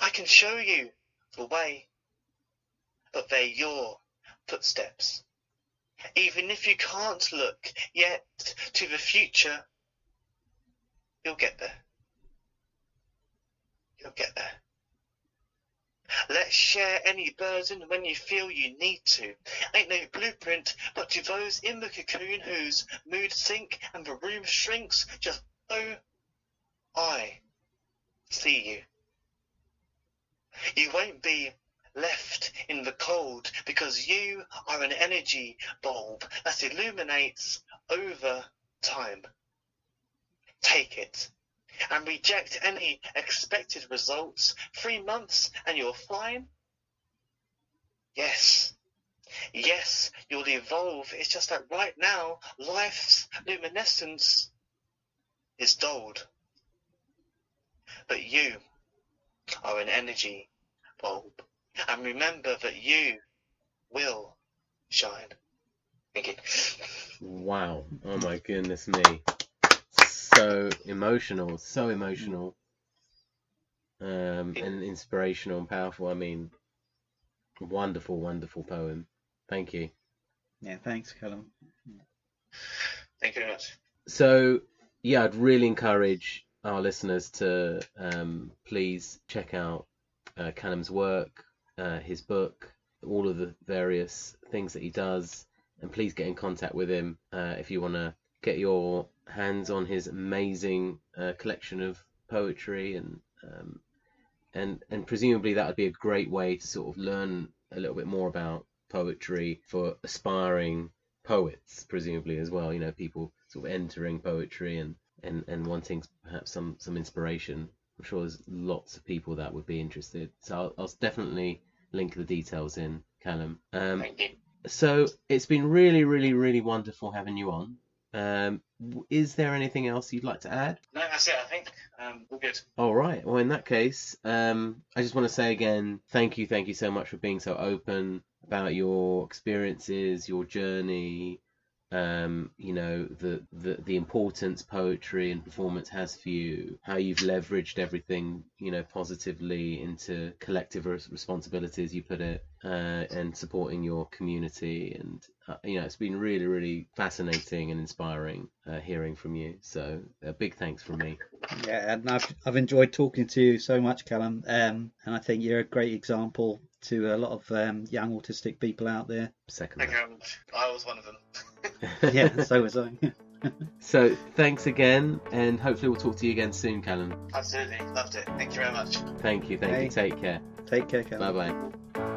I can show you the way, but they're your footsteps. Even if you can't look yet to the future, you'll get there. You'll get there. Let's share any burden when you feel you need to. Ain't no blueprint, but to those in the cocoon whose mood sink and the room shrinks, just oh, I see you. You won't be left in the cold because you are an energy bulb that illuminates over time. Take it and reject any expected results. Three months and you're fine? Yes. Yes, you'll evolve. It's just that right now, life's luminescence is dulled. But you are an energy bulb. And remember that you will shine. Thank you. Wow. Oh my goodness me. So emotional, so emotional. Um, and inspirational and powerful. I mean, wonderful, wonderful poem. Thank you. Yeah, thanks, Callum. Thank you very much. So, yeah, I'd really encourage our listeners to um, please check out uh, Callum's work, uh, his book, all of the various things that he does, and please get in contact with him uh, if you want to get your hands on his amazing uh, collection of poetry and um, and and presumably that would be a great way to sort of learn a little bit more about poetry for aspiring poets, presumably as well. You know, people sort of entering poetry and and and wanting perhaps some some inspiration. I'm sure there's lots of people that would be interested. So I'll, I'll definitely link the details in, Callum. Um, Thank you. so it's been really, really, really wonderful having you on. Um, is there anything else you'd like to add? No, that's it, I think. Um, all good. All right. Well, in that case, um, I just want to say again, thank you, thank you so much for being so open about your experiences, your journey. Um, you know the, the the importance poetry and performance has for you, how you've leveraged everything, you know, positively into collective responsibilities. You put it, uh, and supporting your community, and uh, you know, it's been really, really fascinating and inspiring uh, hearing from you. So a big thanks from me. Yeah, and I've I've enjoyed talking to you so much, Callum. Um, and I think you're a great example to a lot of um, young autistic people out there. Second. Thank you very much. I was one of them. Yeah, so was I. So thanks again, and hopefully we'll talk to you again soon, Callum. Absolutely. Loved it. Thank you very much. Thank you, thank Hey. you. Take care. Take care, Callum. Bye bye.